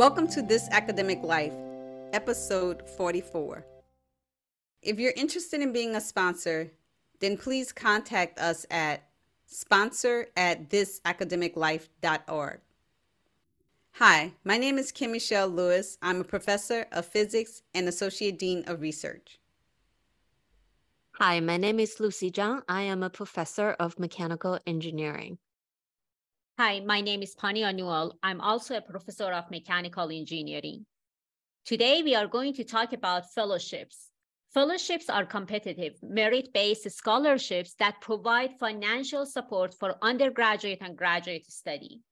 Welcome to This Academic Life, episode 44. If you're interested in being a sponsor, then please contact us at sponsor at thisacademiclife.org. Hi, my name is Kim Michelle Lewis. I'm a professor of physics and associate dean of research. Hi, my name is Lucy Zhang. I am a professor of mechanical engineering. Hi, my name is Pania Newell. I'm also a professor of mechanical engineering. Today, we are going to talk about fellowships. Fellowships are competitive, merit-based scholarships that provide financial support for undergraduate and graduate study.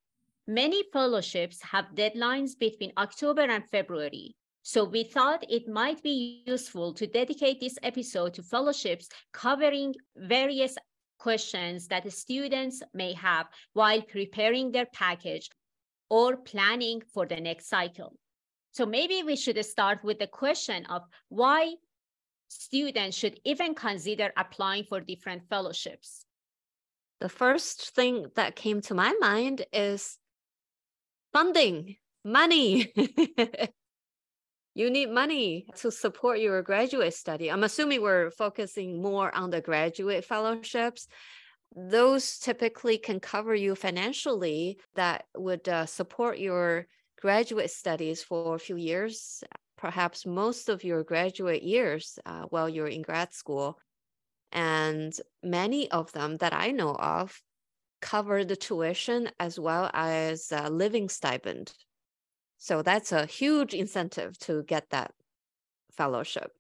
Many fellowships have deadlines between October and February, so we thought it might be useful to dedicate this episode to fellowships covering various questions that students may have while preparing their package or planning for the next cycle. So maybe we should start with the question of why students should even consider applying for different fellowships? The first thing that came to my mind is funding, money. you need money to support your graduate study. I'm assuming we're focusing more on the graduate fellowships. Those typically can cover you financially that would uh, support your graduate studies for a few years perhaps most of your graduate years uh, while you're in grad school. And many of them that I know of cover the tuition as well as a living stipend. So that's a huge incentive to get that fellowship.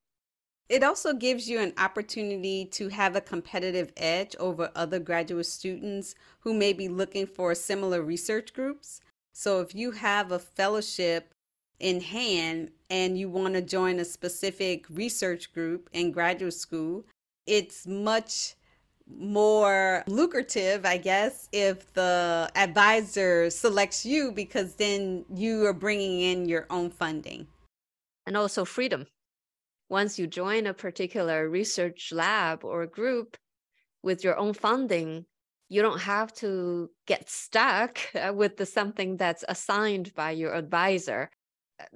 It also gives you an opportunity to have a competitive edge over other graduate students who may be looking for similar research groups. So if you have a fellowship in hand and you want to join a specific research group in graduate school, it's much more lucrative, I guess, if the advisor selects you because then you are bringing in your own funding. And also freedom. Once you join a particular research lab or group with your own funding, you don't have to get stuck uh, with the something that's assigned by your advisor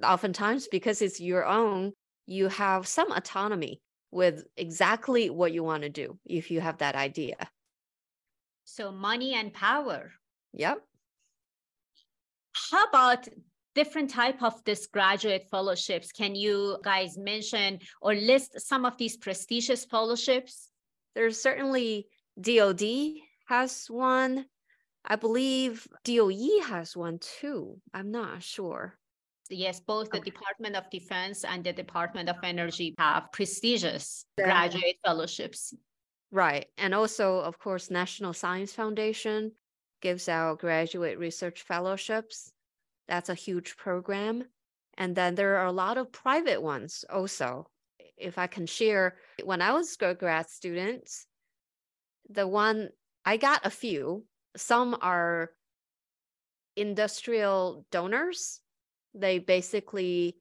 oftentimes because it's your own, you have some autonomy with exactly what you want to do if you have that idea. So money and power. Yep. How about different type of this graduate fellowships? Can you guys mention or list some of these prestigious fellowships? There's certainly DOD has one. I believe DOE has one too. I'm not sure. Yes, both the okay. Department of Defense and the Department of Energy have prestigious yeah. graduate fellowships. Right. And also, of course, National Science Foundation gives out graduate research fellowships. That's a huge program. And then there are a lot of private ones also. If I can share, when I was a grad student, the one I got a few, some are industrial donors they basically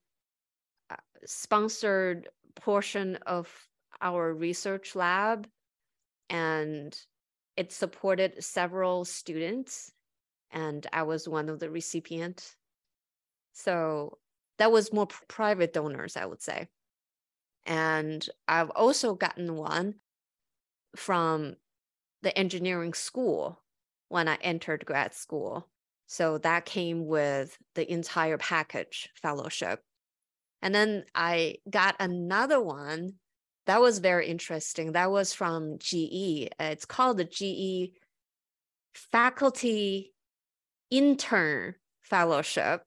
uh, sponsored portion of our research lab and it supported several students and i was one of the recipients. So that was more private donors i would say. And i've also gotten one from the engineering school when i entered grad school so that came with the entire package fellowship. And then I got another one that was very interesting. That was from GE. It's called the GE Faculty Intern Fellowship.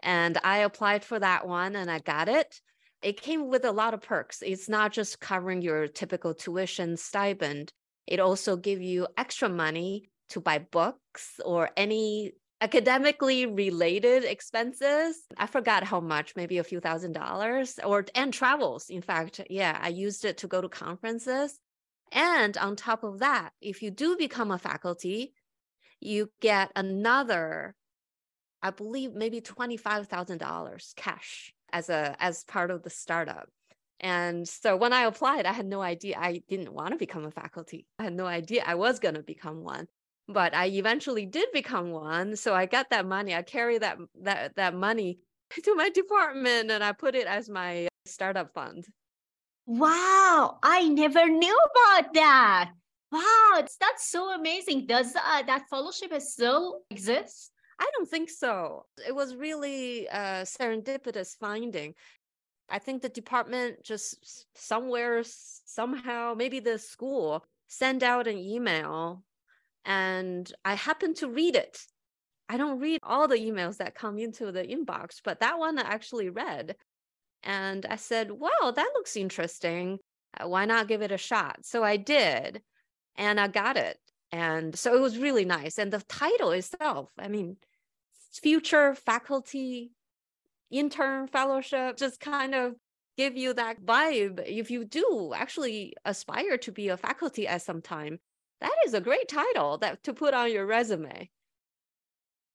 And I applied for that one and I got it. It came with a lot of perks. It's not just covering your typical tuition stipend, it also give you extra money to buy books or any academically related expenses i forgot how much maybe a few thousand dollars or and travels in fact yeah i used it to go to conferences. And on top of that if you do become a faculty you get another i believe maybe $25000 cash as a as part of the startup. And so when i applied i had no idea i didn't want to become a faculty. I had no idea i was going to become one but I eventually did become one. So I got that money. I carry that that that money to my department and I put it as my startup fund. Wow, I never knew about that. Wow, that's so amazing. Does uh, that fellowship still exist? I don't think so. It was really a serendipitous finding. I think the department just somewhere, somehow, maybe the school send out an email and I happened to read it. I don't read all the emails that come into the inbox, but that one I actually read. And I said, wow, that looks interesting. Uh, why not give it a shot? So I did, and I got it. And so it was really nice. And the title itself, I mean, future faculty intern fellowship, just kind of give you that vibe. If you do actually aspire to be a faculty at some time, that is a great title that to put on your resume.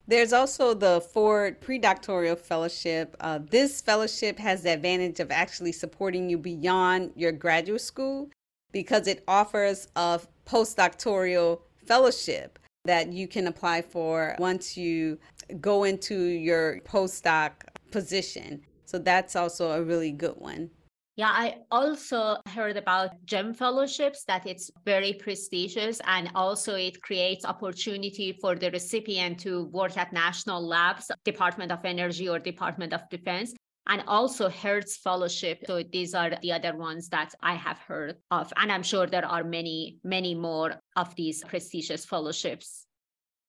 There's also the Ford Predoctoral Fellowship. Uh, this fellowship has the advantage of actually supporting you beyond your graduate school because it offers a postdoctoral fellowship that you can apply for once you go into your postdoc position. So that's also a really good one. Yeah, I also heard about GEM fellowships that it's very prestigious and also it creates opportunity for the recipient to work at national labs, Department of Energy or Department of Defense, and also Hertz Fellowship. So these are the other ones that I have heard of. And I'm sure there are many, many more of these prestigious fellowships.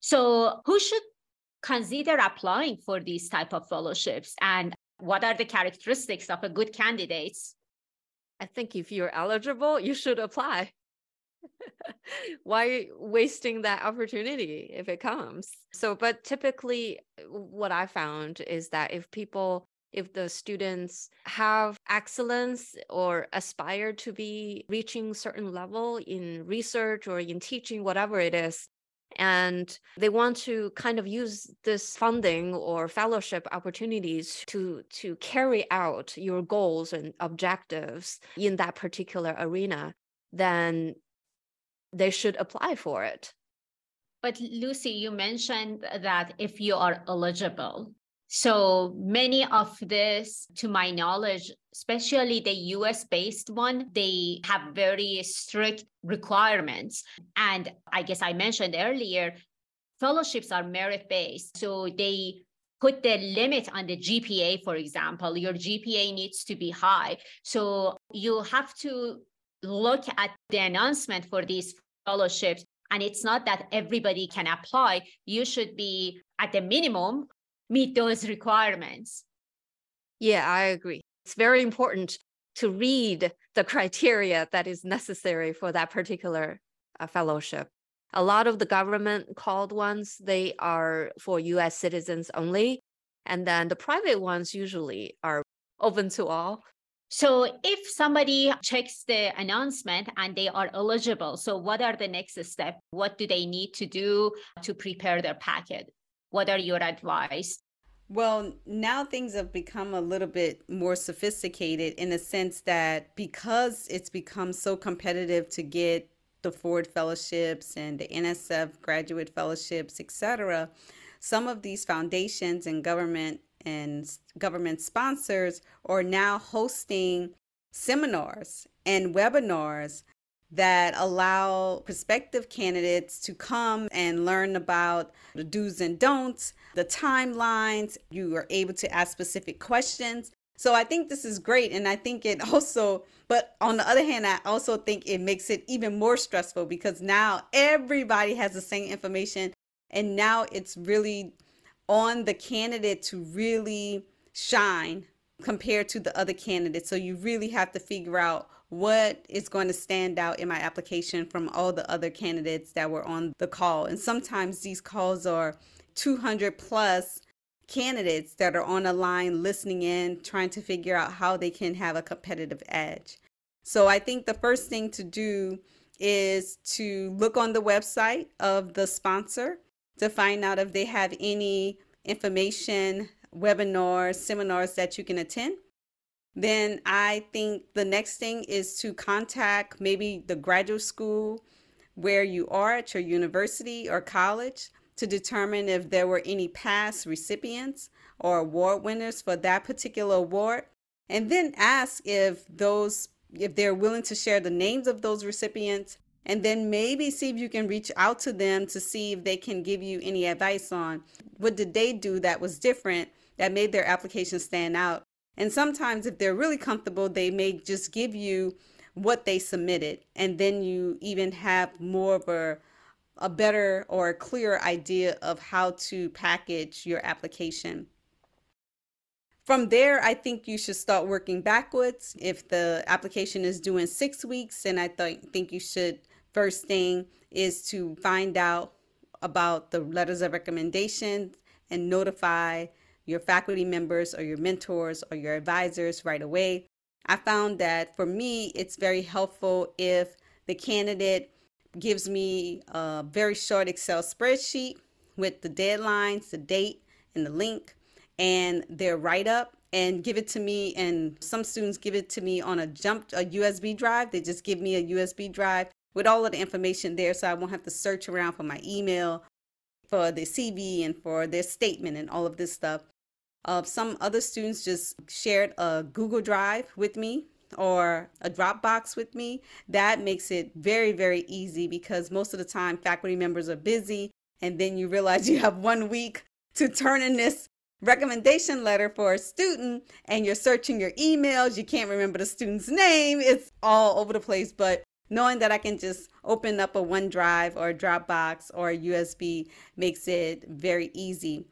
So who should consider applying for these type of fellowships and what are the characteristics of a good candidate I think if you're eligible, you should apply. Why wasting that opportunity if it comes? So, but typically, uh, what I found is that if people, if the students have excellence or aspire to be reaching certain level in research or in teaching, whatever it is, and they want to kind of use this funding or fellowship opportunities to to carry out your goals and objectives in that particular arena then they should apply for it. But lucy you mentioned that if you are eligible so many of this, to my knowledge, especially the US based one, they have very strict requirements. And I guess I mentioned earlier, fellowships are merit based. So they put the limit on the GPA, for example. Your GPA needs to be high. So you have to look at the announcement for these fellowships. And it's not that everybody can apply. You should be at the minimum meet those requirements. Yeah, I agree. It's very important to read the criteria that is necessary for that particular uh, fellowship. A lot of the government called ones, they are for US citizens only. And then the private ones usually are open to all. So if somebody checks the announcement and they are eligible, so what are the next steps? What do they need to do to prepare their packet? What are your advice? Well, now things have become a little bit more sophisticated in the sense that because it's become so competitive to get the Ford fellowships and the NSF graduate fellowships, etc., some of these foundations and government and government sponsors are now hosting seminars and webinars that allow prospective candidates to come and learn about the do's and don'ts, the timelines. You are able to ask specific questions. So I think this is great. And I think it also, but on the other hand, I also think it makes it even more stressful because now everybody has the same information. And now it's really on the candidate to really shine compared to the other candidates. So you really have to figure out what is going to stand out in my application from all the other candidates that were on the call. And sometimes these calls are 200 plus candidates that are on a line listening in, trying to figure out how they can have a competitive edge. So I think the first thing to do is to look on the website of the sponsor to find out if they have any information, webinars, seminars that you can attend then I think the next thing is to contact maybe the graduate school where you are at your university or college to determine if there were any past recipients or award winners for that particular award. And then ask if those if they're willing to share the names of those recipients and then maybe see if you can reach out to them to see if they can give you any advice on what did they do that was different that made their application stand out and sometimes if they're really comfortable they may just give you what they submitted and then you even have more of a a better or a clearer idea of how to package your application. From there, I think you should start working backwards. If the application is due in six weeks, then I th- think you should, first thing is to find out about the letters of recommendation and notify your faculty members or your mentors or your advisors right away. I found that for me, it's very helpful if the candidate gives me a very short Excel spreadsheet with the deadlines, the date, and the link, and their write up, and give it to me. And some students give it to me on a jump a USB drive. They just give me a USB drive with all of the information there, so I won't have to search around for my email, for the CV, and for their statement, and all of this stuff. Uh, some other students just shared a Google Drive with me or a Dropbox with me, that makes it very, very easy because most of the time faculty members are busy and then you realize you have one week to turn in this recommendation letter for a student and you're searching your emails, you can't remember the student's name, it's all over the place. But knowing that I can just open up a OneDrive or a Dropbox or a USB makes it very easy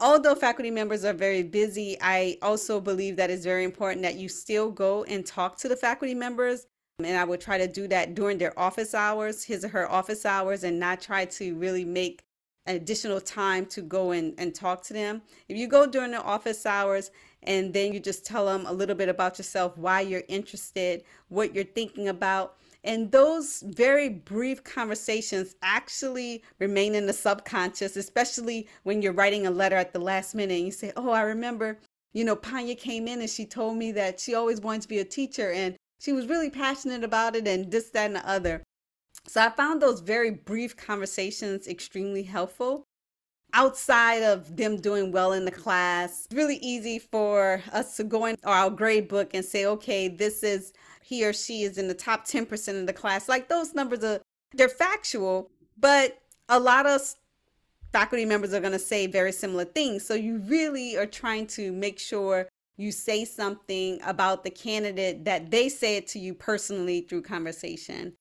although faculty members are very busy, I also believe that it's very important that you still go and talk to the faculty members. And I would try to do that during their office hours, his or her office hours, and not try to really make additional time to go and, and talk to them. If you go during the office hours and then you just tell them a little bit about yourself, why you're interested, what you're thinking about, and those very brief conversations actually remain in the subconscious, especially when you're writing a letter at the last minute and you say, Oh, I remember, you know, Pania came in and she told me that she always wanted to be a teacher and she was really passionate about it and this, that, and the other. So I found those very brief conversations extremely helpful. Outside of them doing well in the class, it's really easy for us to go in our grade book and say, okay, this is he or she is in the top 10% of the class. Like those numbers are they're factual, but a lot of faculty members are going to say very similar things. So you really are trying to make sure you say something about the candidate that they say it to you personally through conversation.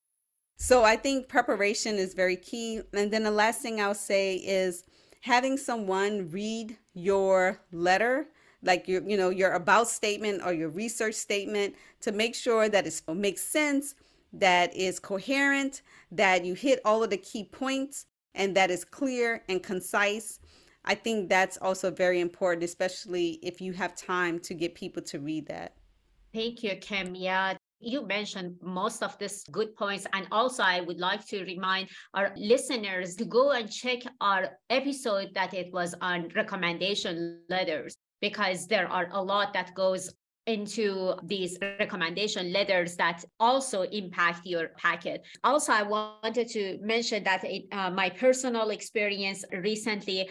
So I think preparation is very key. And then the last thing I'll say is having someone read your letter like your you know your about statement or your research statement to make sure that it makes sense that is coherent that you hit all of the key points and that is clear and concise. I think that's also very important especially if you have time to get people to read that. Thank you kim yeah you mentioned most of these good points. And also, I would like to remind our listeners to go and check our episode that it was on recommendation letters because there are a lot that goes into these recommendation letters that also impact your packet. Also, I wanted to mention that it, uh, my personal experience recently,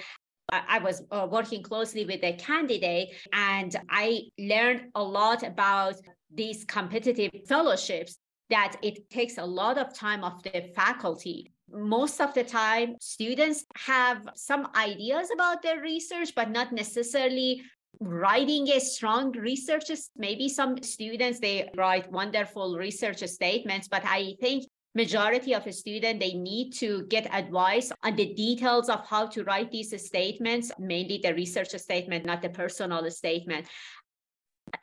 I was uh, working closely with a candidate and I learned a lot about these competitive fellowships that it takes a lot of time of the faculty. Most of the time students have some ideas about their research but not necessarily writing a strong research. Maybe some students they write wonderful research statements but i think majority of a student they need to get advice on the details of how to write these statements mainly the research statement not the personal statement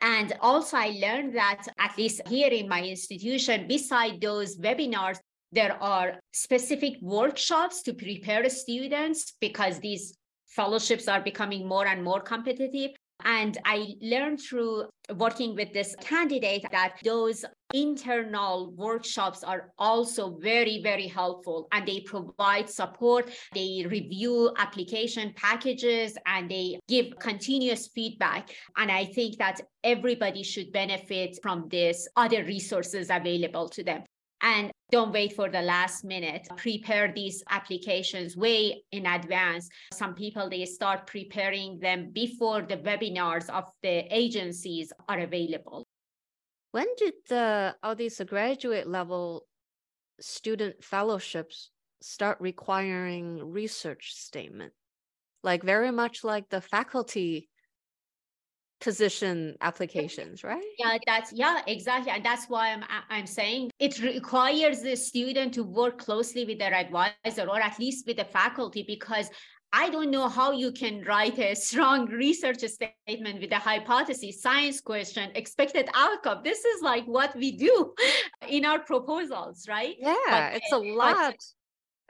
and also i learned that at least here in my institution beside those webinars there are specific workshops to prepare students because these fellowships are becoming more and more competitive and I learned through working with this candidate that those internal workshops are also very, very helpful and they provide support. They review application packages and they give continuous feedback. And I think that everybody should benefit from this other resources available to them. And don't wait for the last minute. Prepare these applications way in advance. Some people they start preparing them before the webinars of the agencies are available. When did the all these graduate level student fellowships start requiring research statement? Like very much like the faculty position applications right yeah that's yeah exactly and that's why i'm i'm saying it requires the student to work closely with their advisor or at least with the faculty because I don't know how you can write a strong research statement with a hypothesis, science question, expected outcome. This is like what we do in our proposals, right? Yeah, but, it's a lot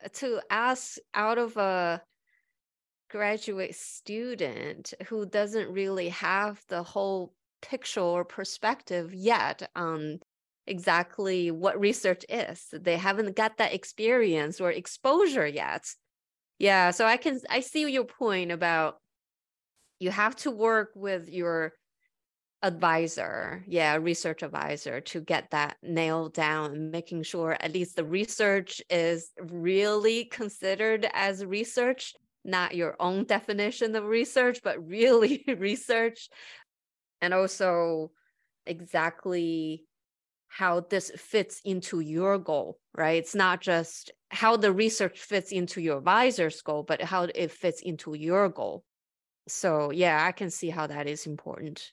but, to ask out of a graduate student who doesn't really have the whole picture or perspective yet on exactly what research is. They haven't got that experience or exposure yet. Yeah, so I can I see your point about you have to work with your advisor, yeah, research advisor to get that nailed down, making sure at least the research is really considered as research not your own definition of research, but really research. And also exactly how this fits into your goal, right? It's not just how the research fits into your advisor's goal, but how it fits into your goal. So, yeah, I can see how that is important.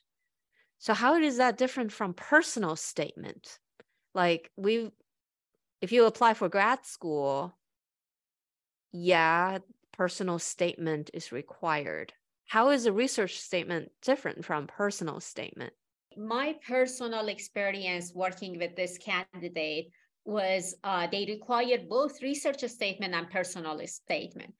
So, how is that different from personal statement? Like, we, if you apply for grad school, yeah, personal statement is required. How is a research statement different from personal statement? My personal experience working with this candidate was uh, they required both research statement and personal statement.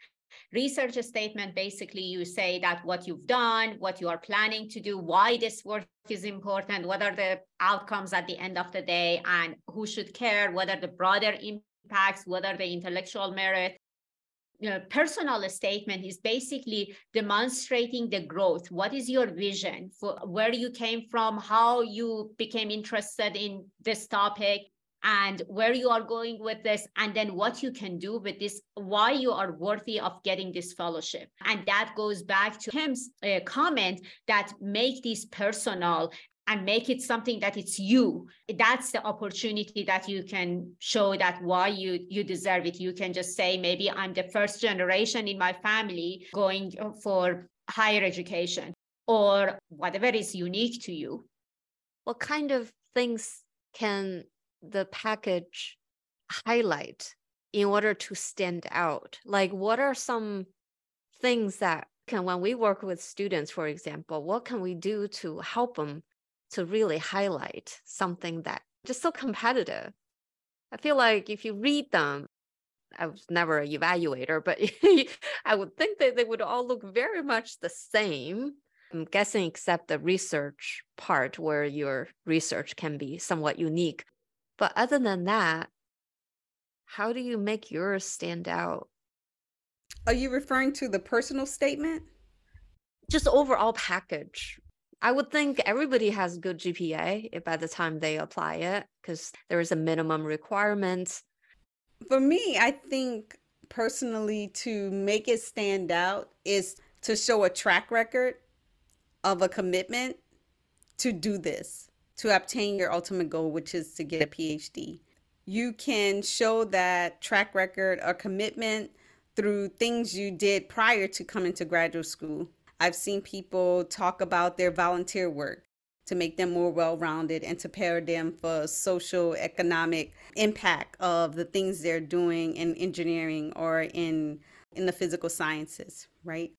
Research statement basically you say that what you've done, what you are planning to do, why this work is important, what are the outcomes at the end of the day, and who should care, what are the broader impacts, what are the intellectual merit, know, personal statement is basically demonstrating the growth. What is your vision for where you came from, how you became interested in this topic, and where you are going with this, and then what you can do with this, why you are worthy of getting this fellowship. And that goes back to Kim's uh, comment that make this personal and make it something that it's you. That's the opportunity that you can show that why you you deserve it. You can just say maybe i'm the first generation in my family going for higher education or whatever is unique to you. What kind of things can the package highlight in order to stand out? Like what are some things that can when we work with students for example what can we do to help them to really highlight something that just so competitive. I feel like if you read them, I was never an evaluator, but I would think that they would all look very much the same. I'm guessing, except the research part where your research can be somewhat unique. But other than that, how do you make yours stand out? Are you referring to the personal statement? Just overall package. I would think everybody has good GPA eh, by the time they apply it because there is a minimum requirement. For me, I think personally to make it stand out is to show a track record of a commitment to do this, to obtain your ultimate goal, which is to get a PhD. You can show that track record or commitment through things you did prior to coming to graduate school I've seen people talk about their volunteer work to make them more well-rounded and to pair them for social economic impact of the things they're doing in engineering or in in the physical sciences, right?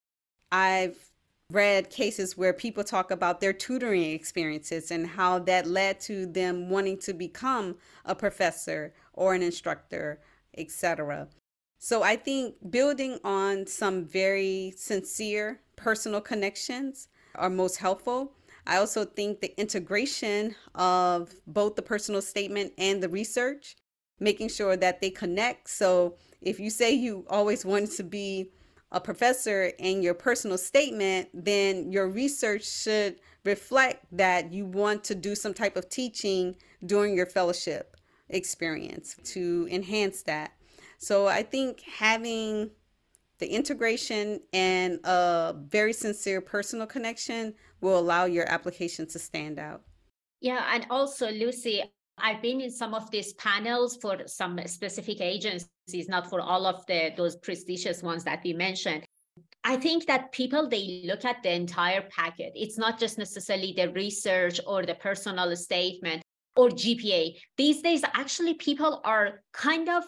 I've read cases where people talk about their tutoring experiences and how that led to them wanting to become a professor or an instructor, etc. So I think building on some very sincere personal connections are most helpful. I also think the integration of both the personal statement and the research, making sure that they connect. So if you say you always wanted to be a professor in your personal statement, then your research should reflect that you want to do some type of teaching during your fellowship experience to enhance that. So I think having the integration and a very sincere personal connection will allow your application to stand out. Yeah, and also Lucy, I've been in some of these panels for some specific agencies, not for all of the those prestigious ones that we mentioned. I think that people they look at the entire packet. It's not just necessarily the research or the personal statement or GPA. These days, actually, people are kind of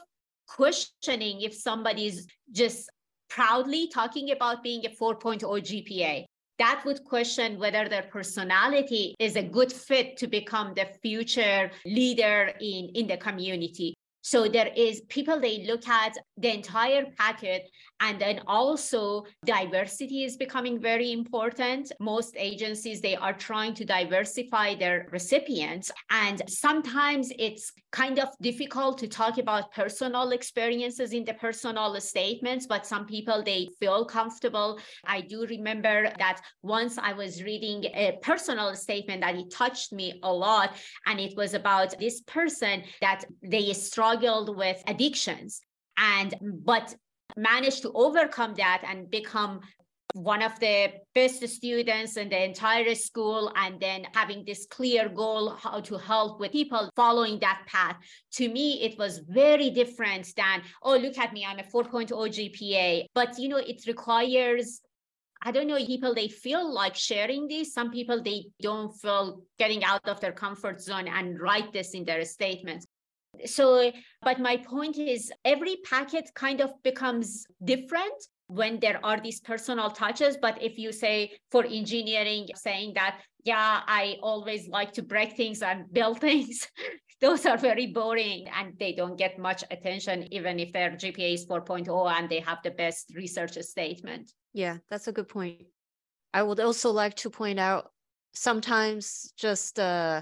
questioning if somebody's just proudly talking about being a 4.0 GPA that would question whether their personality is a good fit to become the future leader in, in the community. So there is people they look at the entire packet and then also diversity is becoming very important. Most agencies they are trying to diversify their recipients and sometimes it's kind of difficult to talk about personal experiences in the personal statements but some people they feel comfortable. I do remember that once I was reading a personal statement that it touched me a lot and it was about this person that they struggle struggled with addictions and but managed to overcome that and become one of the best students in the entire school and then having this clear goal how to help with people following that path. To me it was very different than oh look at me i'm a 4.0 gpa but you know it requires I don't know, people, they feel like sharing this. Some people, they don't feel getting out of their comfort zone and write this in their statements so but my point is every packet kind of becomes different when there are these personal touches. But if you say for engineering saying that yeah i always like to break things and build things those are very boring and they don't get much attention even if their gpa is 4.0 and they have the best research statement. Yeah that's a good point. I would also like to point out sometimes just uh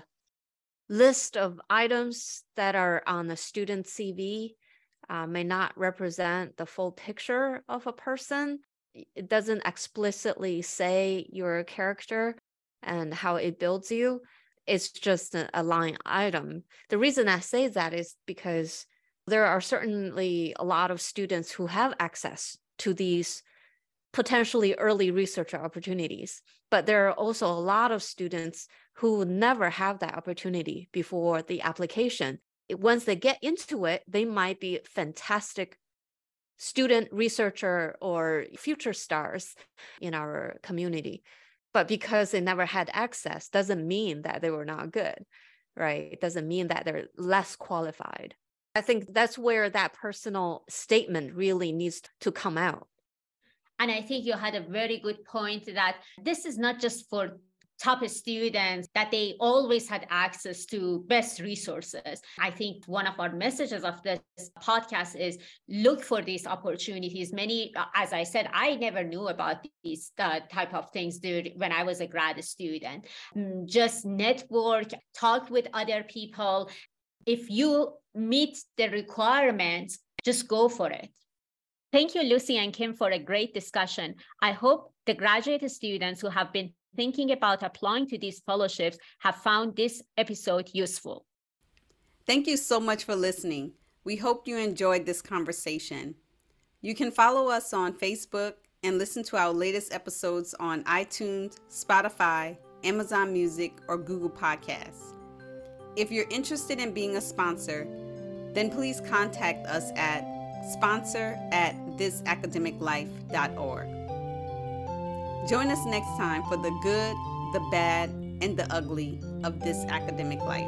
list of items that are on the student CV uh, may not represent the full picture of a person. It doesn't explicitly say your character and how it builds you. It's just a, a line item. The reason I say that is because there are certainly a lot of students who have access to these potentially early research opportunities. But there are also a lot of students who never have that opportunity before the application. Once they get into it, they might be fantastic student researcher or future stars in our community. But because they never had access doesn't mean that they were not good, right? It doesn't mean that they're less qualified. I think that's where that personal statement really needs to come out. And I think you had a very good point that this is not just for top students that they always had access to best resources. I think one of our messages of this podcast is look for these opportunities. Many, as I said, I never knew about these uh, type of things dude, when I was a grad student. Mm, just network, talk with other people. If you meet the requirements, just go for it. Thank you, Lucy and Kim, for a great discussion. I hope the graduate students who have been thinking about applying to these fellowships have found this episode useful. Thank you so much for listening. We hope you enjoyed this conversation. You can follow us on Facebook and listen to our latest episodes on iTunes, Spotify, Amazon Music, or Google Podcasts. If you're interested in being a sponsor, then please contact us at sponsor at thisacademiclife.org. Join us next time for the good, the bad, and the ugly of this academic life.